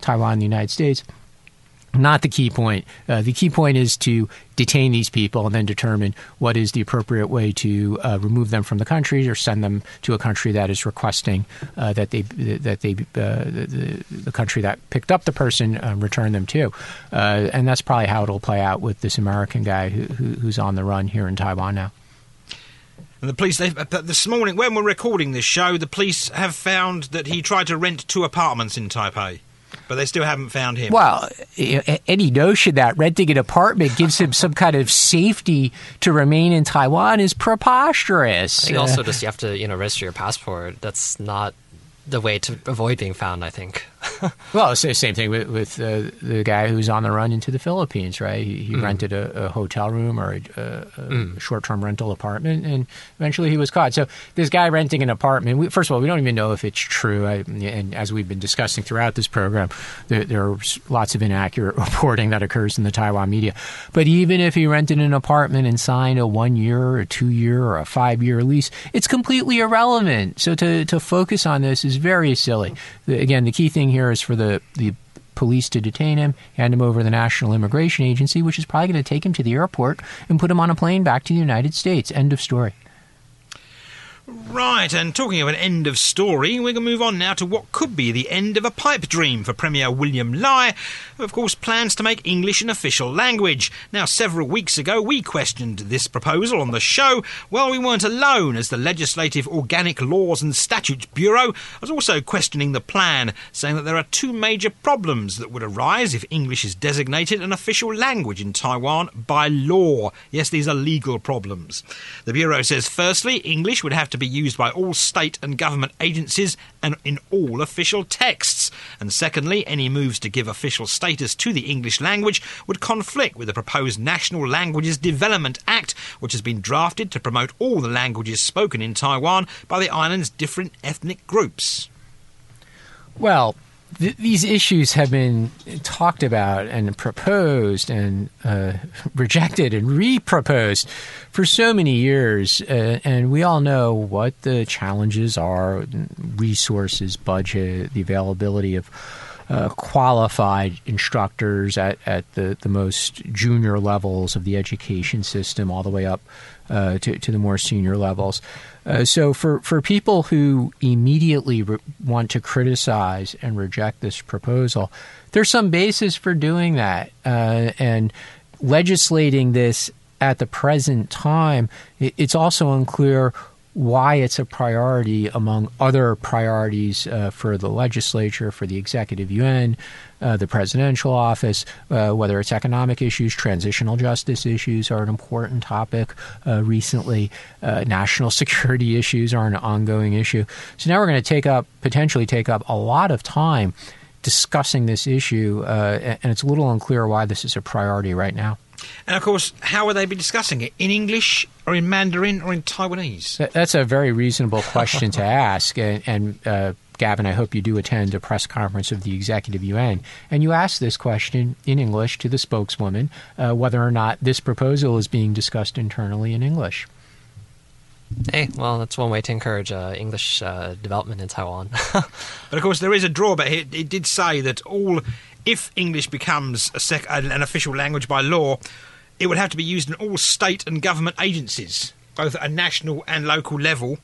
Taiwan and the United States, not the key point. Uh, the key point is to detain these people and then determine what is the appropriate way to uh, remove them from the country or send them to a country that is requesting uh, that they that they uh, the, the, country that picked up the person uh, return them to. Uh, and that's probably how it'll play out with this American guy who, who, who's on the run here in Taiwan now. And the police, this morning, when we're recording this show, the police have found that he tried to rent two apartments in Taipei. But they still haven't found him. Well, any notion that renting an apartment gives him some kind of safety to remain in Taiwan is preposterous. I think also uh, just you have to, you know, register your passport. That's not the way to avoid being found, I think. well, it's the same thing with, with uh, the guy who's on the run into the Philippines, right? He, he mm. rented a, a, hotel room or a, a, a mm. short-term rental apartment, and eventually he was caught. So this guy renting an apartment, we, first of all, we don't even know if it's true. I, and as we've been discussing throughout this program, there, there's lots of inaccurate reporting that occurs in the Taiwan media. But even if he rented an apartment and signed a one-year, or a two-year, or a five-year lease, it's completely irrelevant. So to, to focus on this is very silly. Again, the key thing here here is for the, the police to detain him, hand him over to the National Immigration Agency, which is probably going to take him to the airport and put him on a plane back to the United States. End of story. Right, and talking of an end of story, we're going to move on now to what could be the end of a pipe dream for Premier William Lai, who of course plans to make English an official language. Now, several weeks ago, we questioned this proposal on the show. Well, we weren't alone, as the Legislative Organic Laws and Statutes Bureau was also questioning the plan, saying that there are two major problems that would arise if English is designated an official language in Taiwan by law. Yes, these are legal problems. The Bureau says, firstly, English would have to be used by all state and government agencies and in all official texts. And secondly, any moves to give official status to the English language would conflict with the proposed National Languages Development Act, which has been drafted to promote all the languages spoken in Taiwan by the island's different ethnic groups. Well, th- these issues have been talked about and proposed and uh, rejected and reproposed for so many years, uh, and we all know what the challenges are: resources, budget, the availability of. Uh, qualified instructors at, at the, the most junior levels of the education system, all the way up uh, to, to the more senior levels. Uh, so for, for people who immediately re- want to criticize and reject this proposal, there's some basis for doing that. Uh, and legislating this at the present time, it, it's also unclear why it's a priority among other priorities uh, for the legislature, for the executive yuan, uh, the presidential office, uh, whether it's economic issues, transitional justice issues are an important topic uh, recently. Uh, national security issues are an ongoing issue. So now we're going to take up, potentially take up a lot of time discussing this issue, uh, and it's a little unclear why this is a priority right now. And of course, how would they be discussing it? In English or in Mandarin or in Taiwanese? That's a very reasonable question to ask. And, and uh, Gavin, I hope you do attend a press conference of the Executive Yuan. And you ask this question in English to the spokeswoman uh, whether or not this proposal is being discussed internally in English. Hey, well, that's one way to encourage uh, English uh, development in Taiwan. but of course, there is a drawback. It, it did say that all if English becomes sec- an official language by law, it would have to be used in all state and government agencies, both at a national and local level,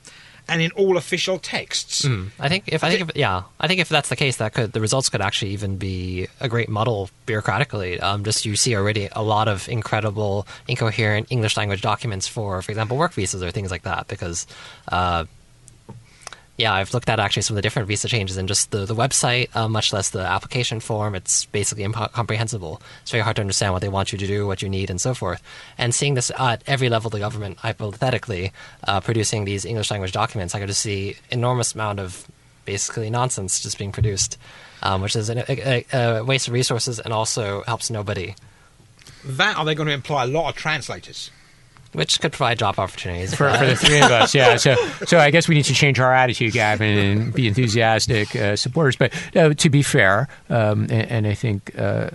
and in all official texts. Mm. I think if I think if, yeah, I think if that's the case, that could the results could actually even be a great muddle bureaucratically. Um, just you see already a lot of incredible incoherent English language documents for, for example, work visas or things like that, because. Uh, yeah, I've looked at actually some of the different visa changes and just the, the website, uh, much less the application form. It's basically incomprehensible. It's very hard to understand what they want you to do, what you need, and so forth. And seeing this at every level of the government, hypothetically, uh, producing these English language documents, I could just see enormous amount of basically nonsense just being produced, um, which is a, a, a waste of resources and also helps nobody. That are they going to employ a lot of translators? Which could provide job opportunities for, for the three of us. Yeah, so so I guess we need to change our attitude, Gavin, and be enthusiastic uh, supporters. But uh, to be fair, um, and, and, I think uh,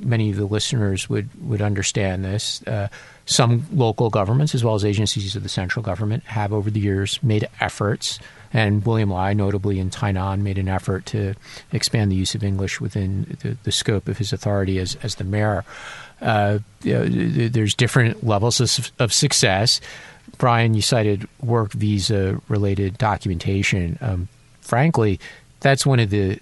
many of the listeners would would understand this. Uh, some local governments, as well as agencies of the central government, have over the years made efforts And William Lai, notably in Tainan, made an effort to expand the use of English within the, the scope of his authority as, as the mayor. Uh, you know, there's different levels of, of, success. Brian, you cited work visa related documentation. Um, frankly, that's one of the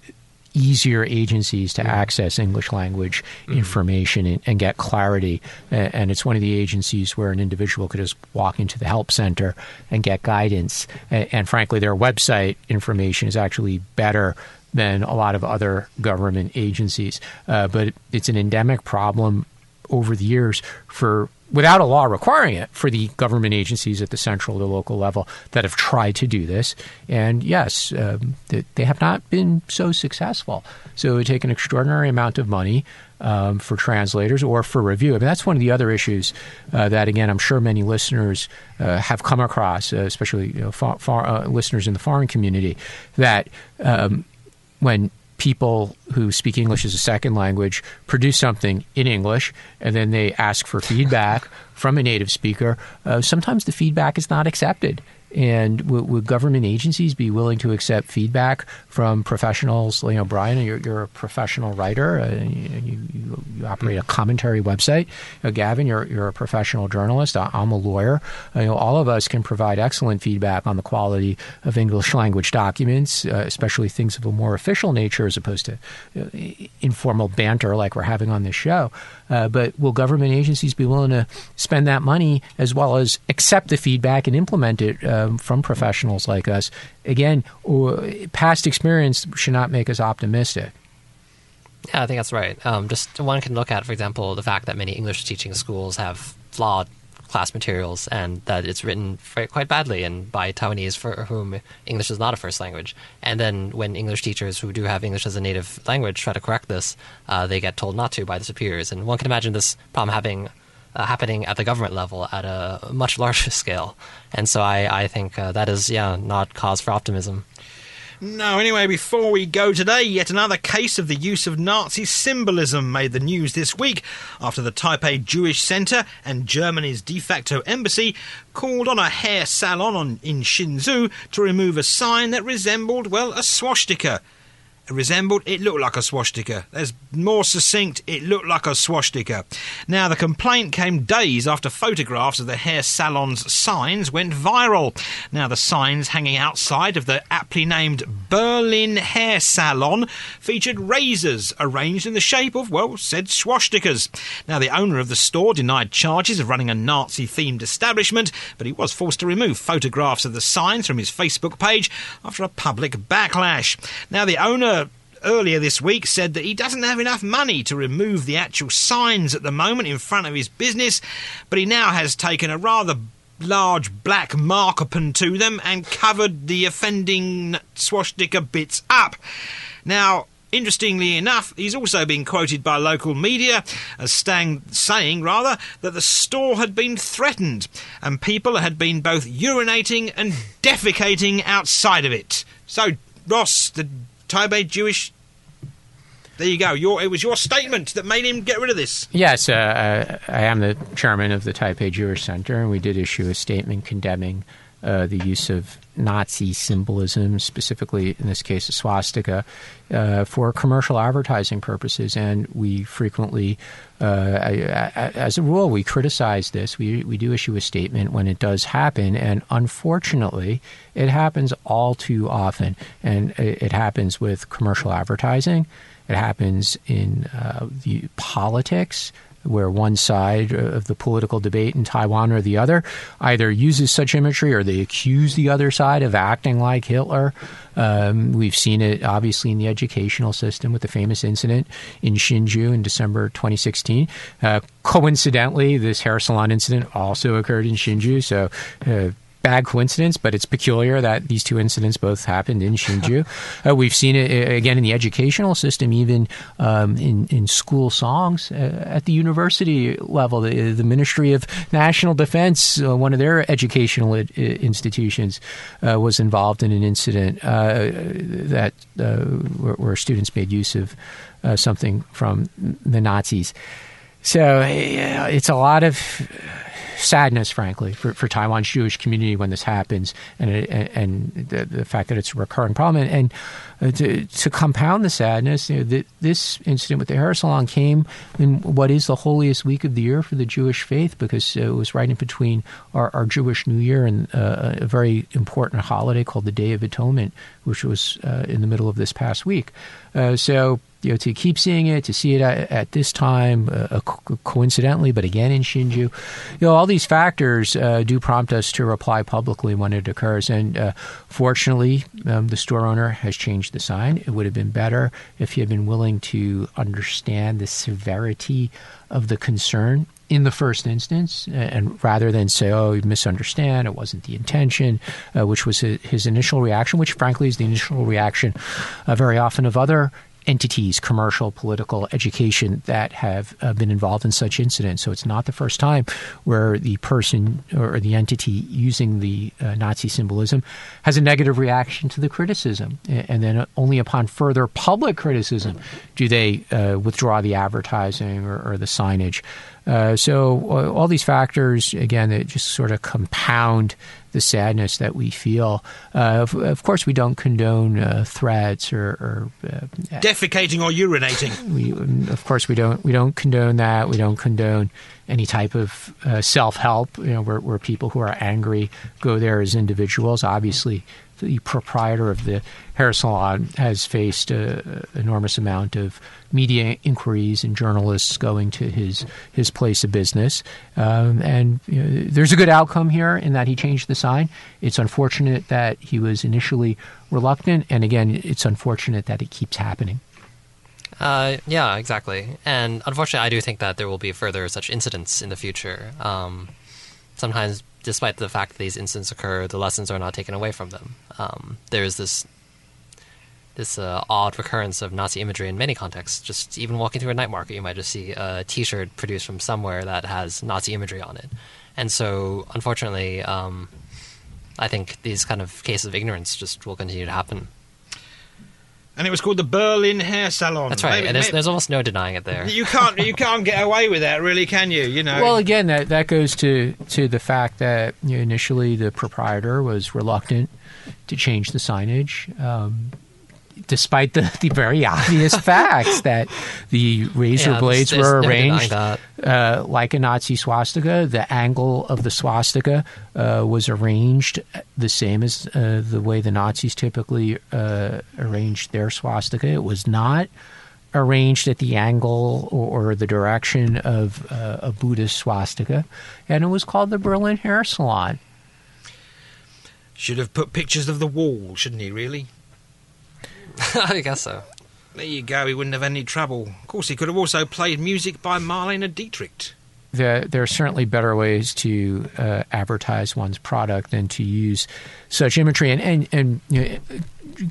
easier agencies to mm-hmm. access English language mm-hmm. information and, and, get clarity. And it's one of the agencies where an individual could just walk into the help center and get guidance. And, and frankly, their website information is actually better than a lot of other government agencies. Uh, but it's an endemic problem over the years for without a law requiring it for the government agencies at the central the local level that have tried to do this. And yes, um, they have not been so successful. So it would take an extraordinary amount of money um, for translators or for review. I mean, that's one of the other issues uh, that, again, I'm sure many listeners uh, have come across, uh, especially you know, far, far, uh, listeners in the foreign community, that um, when people who speak English as a second language produce something in English and then they ask for feedback from a native speaker, uh, sometimes the feedback is not accepted. And w- would government agencies be willing to accept feedback from professionals? You know, Brian, you're, you're a professional writer. Uh, you, you, you, operate a commentary website. Uh, Gavin, you're, you're a professional journalist. I'm a lawyer. Uh, you know, all of us can provide excellent feedback on the quality of English language documents, uh, especially things of a more official nature as opposed to uh, informal banter like we're having on this show. Uh, but will government agencies be willing to spend that money as well as accept the feedback and implement it um, from professionals like us? Again, past experience should not make us optimistic. Yeah, I think that's right. Um, just one can look at, for example, the fact that many English teaching schools have flawed class materials and that it's written quite badly and by Taiwanese for whom English is not a first language. And then when English teachers who do have English as a native language try to correct this, uh, they get told not to by the superiors. And one can imagine this problem having uh, happening at the government level at a much larger scale. And so I, I think uh, that is, yeah, not cause for optimism. No, anyway, before we go today, yet another case of the use of Nazi symbolism made the news this week after the Taipei Jewish Center and Germany's de facto embassy called on a hair salon on, in Hsinchu to remove a sign that resembled, well, a swastika resembled, it looked like a swastika. There's more succinct, it looked like a swastika. Now, the complaint came days after photographs of the hair salon's signs went viral. Now, the signs hanging outside of the aptly named Berlin Hair Salon featured razors arranged in the shape of, well, said swastikas. Now, the owner of the store denied charges of running a Nazi themed establishment, but he was forced to remove photographs of the signs from his Facebook page after a public backlash. Now, the owner earlier this week said that he doesn't have enough money to remove the actual signs at the moment in front of his business, but he now has taken a rather large black marker pen to them and covered the offending swastika bits up. Now, Interestingly enough, he's also been quoted by local media as stang- saying, rather, that the store had been threatened and people had been both urinating and defecating outside of it. So, Ross, the Taipei Jewish. There you go. Your, it was your statement that made him get rid of this. Yes, uh, uh, I am the chairman of the Taipei Jewish Center, and we did issue a statement condemning uh, the use of Nazi symbolism, specifically in this case a swastika, uh, for commercial advertising purposes. And we frequently, uh, as a rule, we criticize this. We, we do issue a statement when it does happen. And unfortunately, it happens all too often. And it, it happens with commercial advertising, it happens in uh, the politics where one side of the political debate in Taiwan or the other either uses such imagery or they accuse the other side of acting like Hitler. Um, we've seen it obviously in the educational system with the famous incident in Hsinchu in December 2016. Uh, coincidentally, this hair salon incident also occurred in Hsinchu, so. Uh, bad coincidence, but it's peculiar that these two incidents both happened in Hsinchu. uh, we've seen it uh, again in the educational system, even um, in, in school songs uh, at the university level. The, the Ministry of National Defense, uh, one of their educational uh, institutions, uh, was involved in an incident that where, where, students made use of something from the Nazis. So it's a lot of sadness, frankly, for, for Taiwan's Jewish community when this happens, and it, and the, the, fact that it's a recurring problem. And, and uh, to, to, compound the sadness, you know, the, this incident with the hair salon came in what is the holiest week of the year for the Jewish faith, because it was right in between our, our Jewish New Year and uh, a very important holiday called the Day of Atonement, which was uh, in the middle of this past week. Uh, so you know, to keep seeing it, to see it at, at this time, uh, coincidentally, but again in Hsinchu, you know, all these factors uh, do prompt us to reply publicly when it occurs. And uh, fortunately, um, the store owner has changed the sign. It would have been better if he had been willing to understand the severity of the concern in the first instance, and rather than say, "Oh, you misunderstand," it wasn't the intention, uh, which was his initial reaction, which frankly is the initial reaction uh, very often of other entities, commercial, political, education, that have uh, been involved in such incidents. So it's not the first time where the person or the entity using the uh, Nazi symbolism has a negative reaction to the criticism. And then only upon further public criticism do they uh, withdraw the advertising or, or the signage. Uh, so uh, all these factors, again, that just sort of compound the sadness that we feel. Uh, of, of, course, we don't condone uh, threats or, or uh, defecating or urinating. We, of course, we don't we don't condone that. We don't condone any type of uh, self help. You know, where, where people who are angry go there as individuals. Obviously, the proprietor of the hair salon has faced an enormous amount of media inquiries and journalists going to his his place of business. Um, and you know, there's a good outcome here in that he changed the sign. It's unfortunate that he was initially reluctant, and again, it's unfortunate that it keeps happening. Uh, yeah, exactly. And unfortunately, I do think that there will be further such incidents in the future. Um, sometimes despite the fact that these incidents occur, the lessons are not taken away from them. Um, there's this this uh, odd recurrence of Nazi imagery in many contexts. Just even walking through a night market, you might just see a T-shirt produced from somewhere that has Nazi imagery on it. And so, unfortunately, um, I think these kind of cases of ignorance just will continue to happen and it was called the Berlin Hair Salon. That's right. Maybe, there's, maybe, there's, almost no denying it there. You can't you can't get away with that, really, can you? You know. Well, again, that that goes to to the fact that you know, initially the proprietor was reluctant to change the signage. Um, despite the, the very obvious facts that the razor yeah, blades were arranged uh, like a Nazi swastika. The angle of the swastika uh, was arranged the same as uh, the way the Nazis typically uh, arranged their swastika. It was not arranged at the angle or, or the direction of uh, a Buddhist swastika, and it was called the Berlin Hair Salon. Should have put pictures of the wall, shouldn't he? Really? I guess so. There you go. He wouldn't have any trouble. Of course, he could have also played music by Marlene Dietrich. There, there, are certainly better ways to uh, advertise one's product than to use such imagery. And, and, and you know,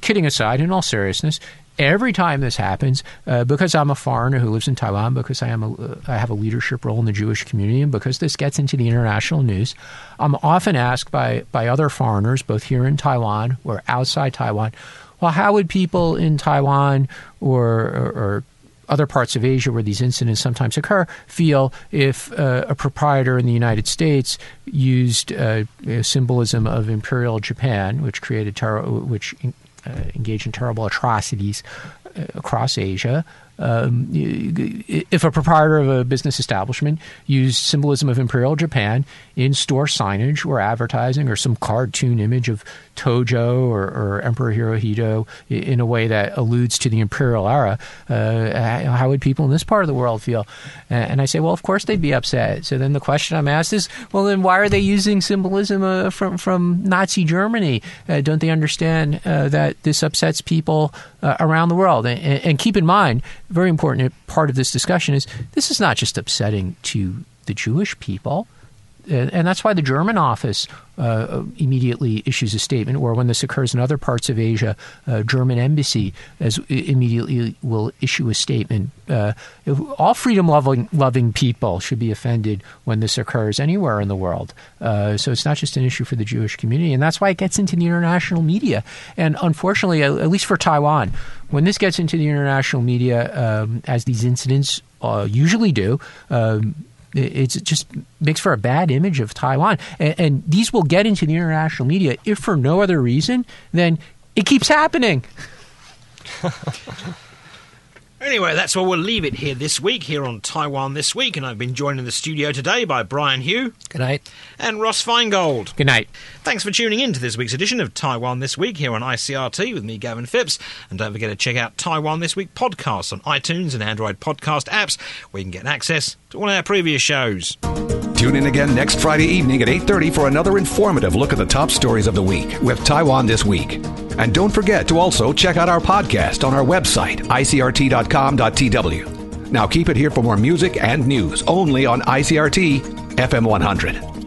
kidding aside, in all seriousness, every time this happens, uh, because I'm a foreigner who lives in Taiwan, because I am a, I have a leadership role in the Jewish community, and because this gets into the international news, I'm often asked by by other foreigners, both here in Taiwan or outside Taiwan, well, how would people in Taiwan or, or, or other parts of Asia where these incidents sometimes occur feel if uh, a proprietor in the United States used uh, symbolism of imperial Japan, which created ter- which uh, engaged in terrible atrocities uh, across Asia, um, if a proprietor of a business establishment used symbolism of Imperial Japan in store signage or advertising or some cartoon image of Tojo or, or Emperor Hirohito in a way that alludes to the imperial era, uh, how would people in this part of the world feel? And I say, well, of course they'd be upset. So then the question I'm asked is, well, then why are they using symbolism uh, from from Nazi Germany? Uh, don't they understand uh, that this upsets people uh, around the world? And, and keep in mind, very important part of this discussion is this is not just upsetting to the Jewish people and that's why the German office uh, immediately issues a statement, or when this occurs in other parts of Asia, uh, German embassy as immediately will issue a statement. Uh, all freedom loving loving people should be offended when this occurs anywhere in the world. Uh, so it's not just an issue for the Jewish community, and that's why it gets into the international media. And unfortunately, at least for Taiwan, when this gets into the international media, um, as these incidents uh, usually do. Um, It's, it just makes for a bad image of Taiwan. And, and these will get into the international media if for no other reason than it keeps happening. Anyway, that's where we'll leave it here this week, here on Taiwan This Week. And I've been joined in the studio today by Brian Hioe Good night. and Ross Feingold. Good night. Thanks for tuning in to this week's edition of Taiwan This Week here on ICRT with me, Gavin Phipps. And don't forget to check out Taiwan This Week podcasts on iTunes and Android podcast apps where you can get access to one of our previous shows. Tune in again next Friday evening at 8:30 for another informative look at the top stories of the week with Taiwan this week. And don't forget to also check out our podcast on our website icrt.com.tw. Now keep it here for more music and news only on ICRT FM 100.